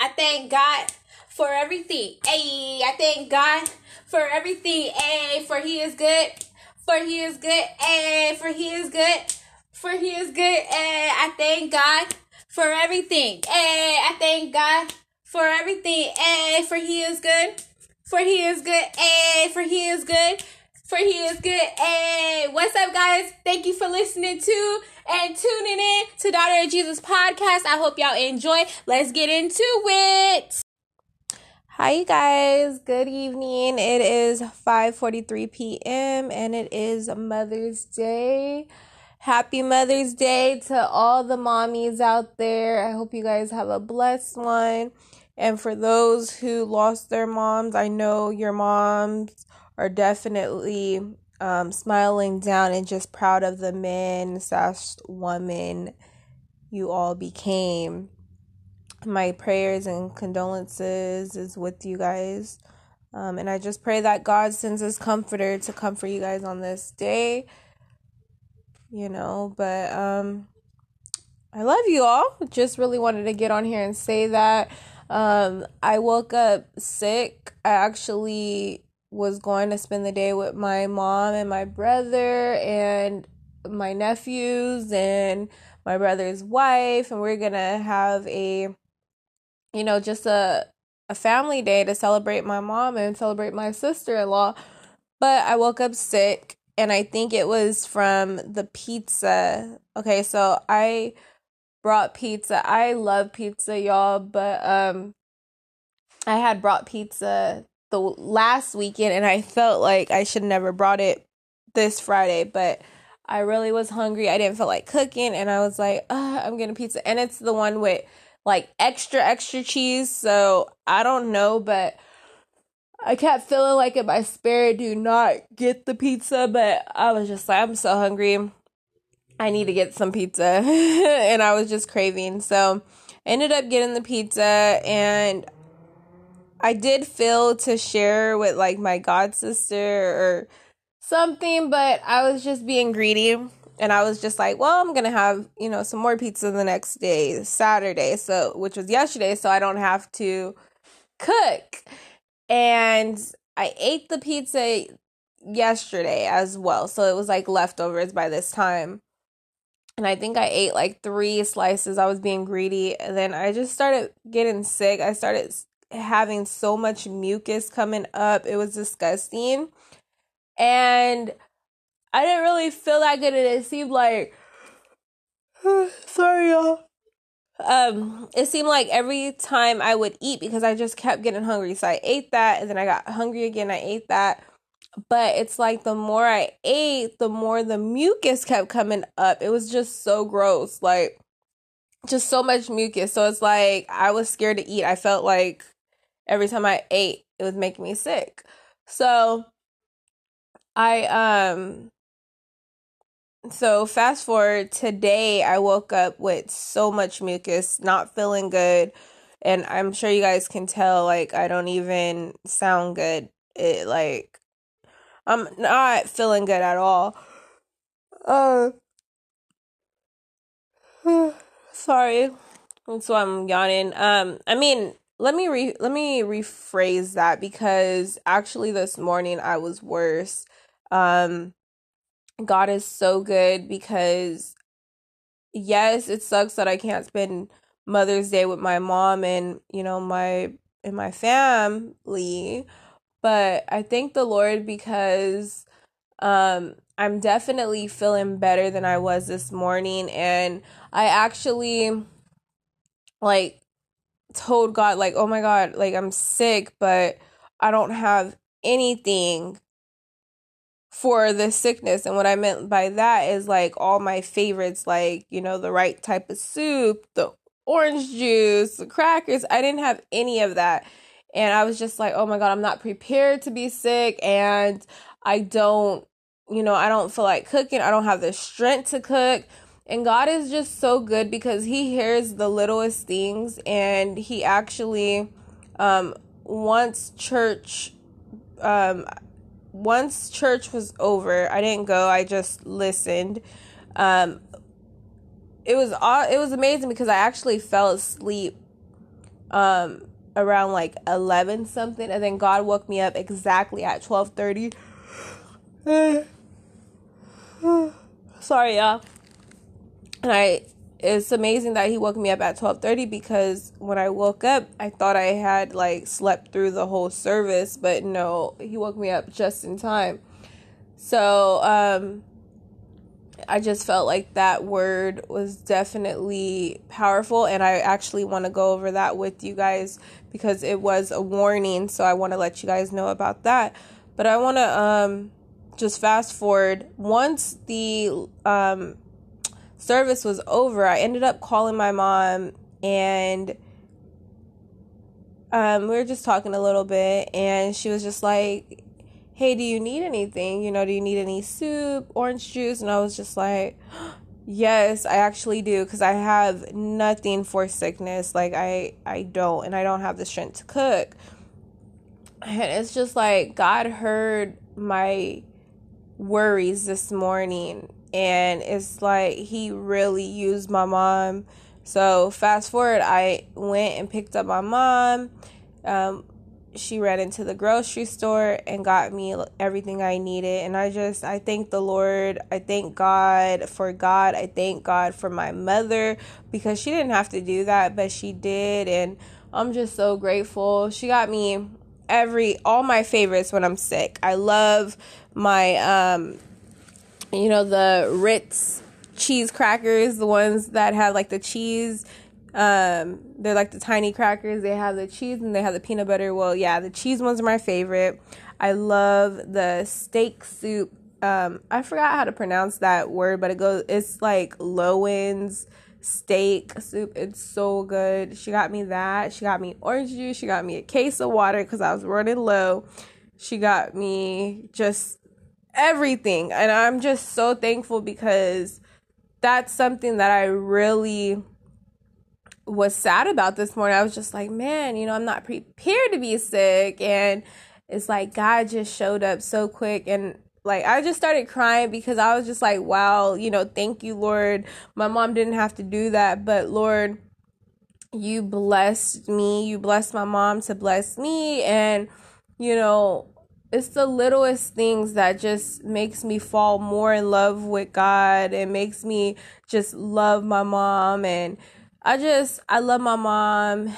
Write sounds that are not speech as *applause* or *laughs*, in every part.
I thank God for everything. Hey, I thank God for everything. Hey, for He is good. For He is good. Hey, for He is good. For He is good. Hey, I thank God for everything. Hey, I thank God for everything. Hey, for He is good. For He is good. Hey, for He is good. For He is good. Hey, what's up, guys? Thank you for listening to and tuning in to Daughter of Jesus podcast. I hope y'all enjoy. Let's get into it. Hi you guys. Good evening. It is 5:43 p.m. and it is Mother's Day. Happy Mother's Day to all the mommies out there. I hope you guys have a blessed one. And for those who lost their moms, I know your moms are definitely um, smiling down and just proud of the men slash woman you all became my prayers and condolences is with you guys. Um, and I just pray that God sends his comforter to comfort you guys on this day. You know, but um I love you all. Just really wanted to get on here and say that. Um I woke up sick. I actually was going to spend the day with my mom and my brother and my nephews and my brother's wife and we're going to have a you know, just a a family day to celebrate my mom and celebrate my sister-in-law. But I woke up sick and I think it was from the pizza. Okay, so I brought pizza. I love pizza, y'all, but um I had brought pizza the last weekend and I felt like I should never brought it this Friday, but I really was hungry. I didn't feel like cooking and I was like, I'm getting pizza. And it's the one with like extra extra cheese. So I don't know, but I kept feeling like in my spirit do not get the pizza, but I was just like I'm so hungry. I need to get some pizza. *laughs* and I was just craving. So ended up getting the pizza and I did feel to share with like my god sister or something, but I was just being greedy and I was just like, well, I'm gonna have you know some more pizza the next day, Saturday, so which was yesterday, so I don't have to cook. And I ate the pizza yesterday as well, so it was like leftovers by this time. And I think I ate like three slices. I was being greedy, and then I just started getting sick. I started having so much mucus coming up. It was disgusting. And I didn't really feel that good, and it seemed like *sighs* sorry, y'all. Um, it seemed like every time I would eat because I just kept getting hungry. So I ate that, and then I got hungry again. I ate that, but it's like the more I ate, the more the mucus kept coming up. It was just so gross, like just so much mucus. So it's like I was scared to eat. I felt like every time I ate, it was making me sick. So I um so fast forward today i woke up with so much mucus not feeling good and i'm sure you guys can tell like i don't even sound good. It like i'm not feeling good at all. Uh *sighs* sorry. That's why i'm yawning. Um i mean let me re let me rephrase that because actually this morning i was worse. Um God is so good because yes, it sucks that I can't spend Mother's Day with my mom and, you know, my and my family, but I thank the Lord because um I'm definitely feeling better than I was this morning and I actually like told God like, "Oh my God, like I'm sick, but I don't have anything for the sickness. And what I meant by that is like all my favorites, like, you know, the right type of soup, the orange juice, the crackers. I didn't have any of that. And I was just like, oh my God, I'm not prepared to be sick. And I don't, you know, I don't feel like cooking. I don't have the strength to cook. And God is just so good because He hears the littlest things and He actually, um, once church, um, once church was over, I didn't go. I just listened. Um, it was it was amazing because I actually fell asleep um around like 11 something and then God woke me up exactly at 12:30. *sighs* *sighs* Sorry, y'all. And I it's amazing that he woke me up at 12:30 because when I woke up, I thought I had like slept through the whole service, but no, he woke me up just in time. So, um I just felt like that word was definitely powerful and I actually want to go over that with you guys because it was a warning, so I want to let you guys know about that. But I want to um just fast forward once the um service was over, I ended up calling my mom and um, we were just talking a little bit, and she was just like, Hey, do you need anything? You know, do you need any soup, orange juice? And I was just like, *gasps* Yes, I actually do because I have nothing for sickness. Like, I, I don't, and I don't have the strength to cook. And it's just like God heard my worries this morning and it's like he really used my mom. So fast forward, I went and picked up my mom. Um, she ran into the grocery store and got me everything I needed. And I just, I thank the Lord. I thank God for God. I thank God for my mother because she didn't have to do that, but she did. And I'm just so grateful. She got me every, all my favorites when I'm sick. I love my, um, you know the Ritz cheese crackers, the ones that have like the cheese. Um, they're like the tiny crackers. They have the cheese and they have the peanut butter. Well, yeah, the cheese ones are my favorite. I love the steak soup. Um, I forgot how to pronounce that word, but it goes. It's like Lowen's steak soup. It's so good. She got me that. She got me orange juice. She got me a case of water because I was running low. She got me just everything. And I'm just so thankful because that's something that I really was sad about this morning. I was just like, man, you know, I'm not prepared to be sick. And it's like God just showed up so quick. And like, I just started crying because I was just like, wow, you know, thank you, Lord. My mom didn't have to do that, but Lord, you blessed me. You blessed my mom to bless me. And, you know, it's the littlest things that just makes me fall more in love with God and makes me just love my mom and I just I love my mom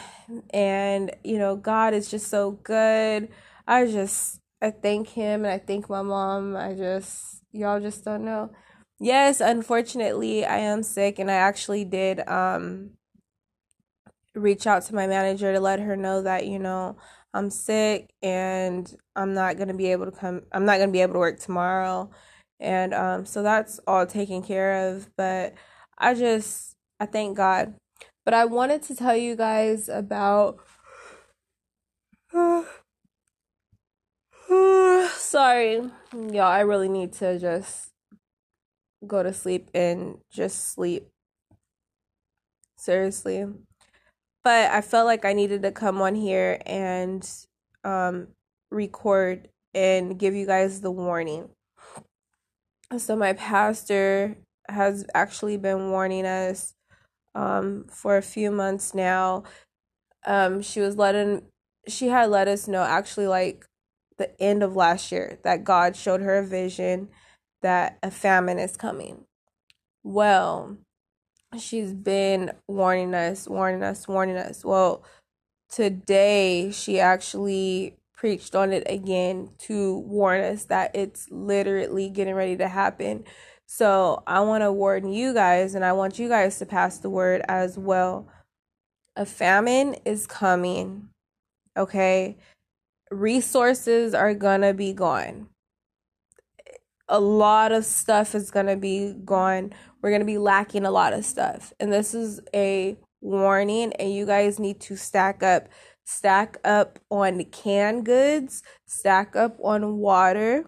and you know God is just so good. I just I thank him and I thank my mom. I just y'all just don't know. Yes, unfortunately I am sick and I actually did um reach out to my manager to let her know that you know I'm sick and I'm not going to be able to come I'm not going to be able to work tomorrow. And um so that's all taken care of, but I just I thank God. But I wanted to tell you guys about *sighs* sorry. Y'all, I really need to just go to sleep and just sleep. Seriously but I felt like I needed to come on here and um, record and give you guys the warning. So, my pastor has actually been warning us um, for a few months now. Um, she was letting, she had let us know actually, like the end of last year, that God showed her a vision that a famine is coming. Well, she's been warning us, warning us, warning us. Well, today she actually preached on it again to warn us that it's literally getting ready to happen. So I want to warn you guys, and I want you guys to pass the word as well. A famine is coming, okay? Resources are gonna be gone. A lot of stuff is gonna be gone we're going to be lacking a lot of stuff. And this is a warning, and you guys need to stack up. Stack up on canned goods, stack up on water,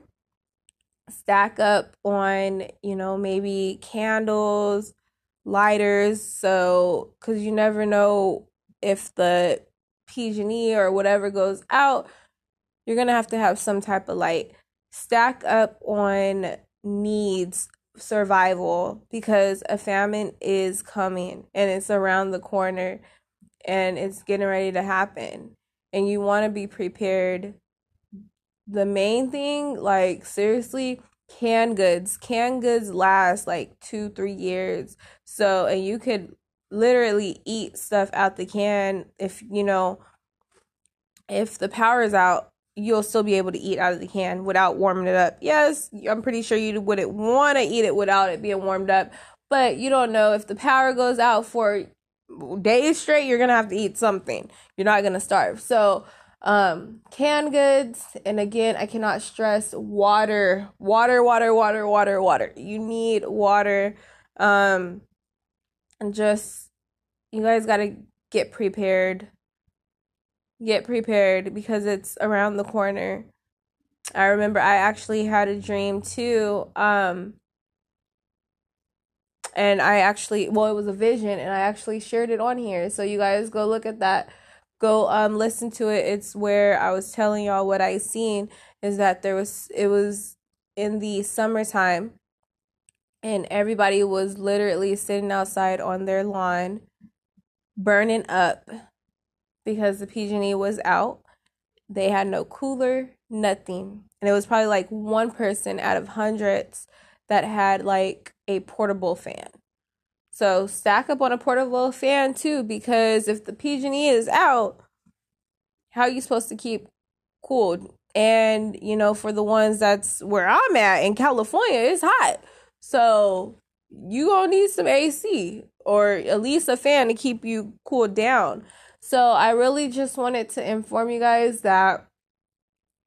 stack up on, you know, maybe candles, lighters. So, because you never know if the PG&E or whatever goes out, you're going to have to have some type of light. Stack up on needs survival because a famine is coming and it's around the corner. and it's getting ready to happen. And you want to be prepared. The main thing, like, seriously, canned goods. Canned goods last like two, three years. So, and you could literally eat stuff out the can if, you know, if the power is out you'll still be able to eat out of the can without warming it up. Yes, I'm pretty sure you wouldn't want to eat it without it being warmed up, but you don't know if the power goes out for days straight, you're going to have to eat something. You're not going to starve. So, um canned goods and again i cannot stress water water water water water water you need water um and just you guys got to get prepared get prepared because it's around the corner. I remember I actually had a dream too. Um, and I actually, well, it was a vision, and I actually shared it on here. So you guys go look at that. Go um listen to it. It's where I was telling y'all what I seen is that there was it was in the summertime and everybody was literally sitting outside on their lawn burning up because the PG&E was out. They had no cooler, nothing. And it was probably like one person out of hundreds that had like a portable fan. So stack up on a portable fan too because if the PG&E is out, how are you supposed to keep cool? And you know, for the ones that's where I'm at in California, it's hot. So you gonna need some AC or at least a fan to keep you cooled down. So I really just wanted to inform you guys that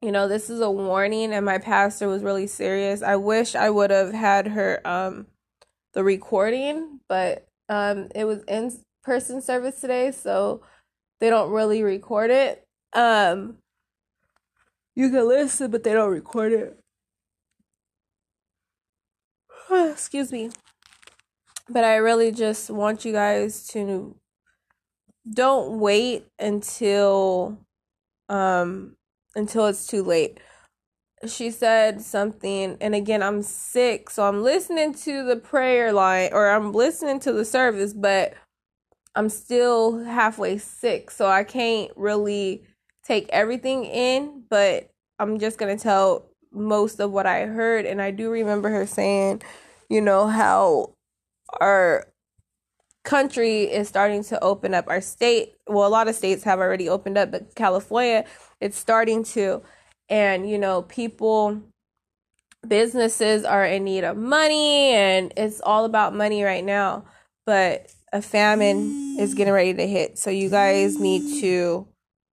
you know, this is a warning and my pastor was really serious. I wish I would have had her um the recording, but um it was in person service today, so they don't really record it. Um you can listen, but they don't record it. *sighs* Excuse me. But I really just want you guys to don't wait until um until it's too late. She said something and again I'm sick, so I'm listening to the prayer line or I'm listening to the service, but I'm still halfway sick, so I can't really take everything in, but I'm just going to tell most of what I heard and I do remember her saying, you know, how our country is starting to open up. Our state, well, a lot of states have already opened up, but California, it's starting to. And, you know, people, businesses are in need of money, and it's all about money right now. But a famine is getting ready to hit. So you guys need to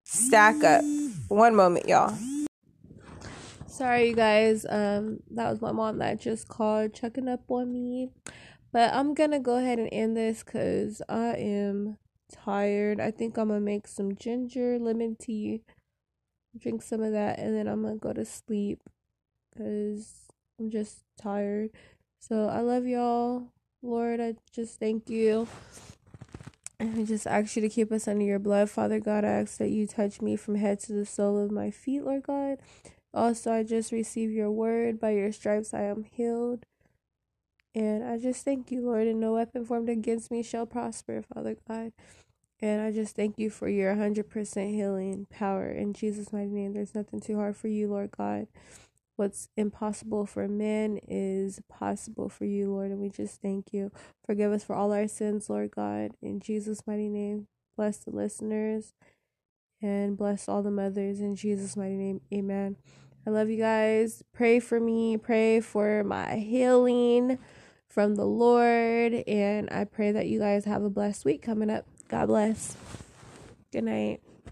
stack up. One moment, y'all. Sorry, you guys. Um, that was my mom that just called, checking up on me. But I'm gonna go ahead and end this because I am tired. I think I'm gonna make some ginger lemon tea, drink some of that, and then I'm gonna go to sleep because I'm just tired. So I love y'all. Lord, I just thank you. I just ask you to keep us under your blood. Father God, I ask that you touch me from head to the sole of my feet, Lord God. Also, I just receive your word. By your stripes, I am healed. And I just thank you, Lord, and no weapon formed against me shall prosper, Father God. And I just thank you for your 100% healing power. In Jesus' mighty name, there's nothing too hard for you, Lord God. What's impossible for man is possible for you, Lord. And we just thank you. Forgive us for all our sins, Lord God. In Jesus' mighty name, bless the listeners and bless all the mothers. In Jesus' mighty name, amen. I love you guys. Pray for me. Pray for my healing from the Lord. And I pray that you guys have a blessed week coming up. God bless. Good night.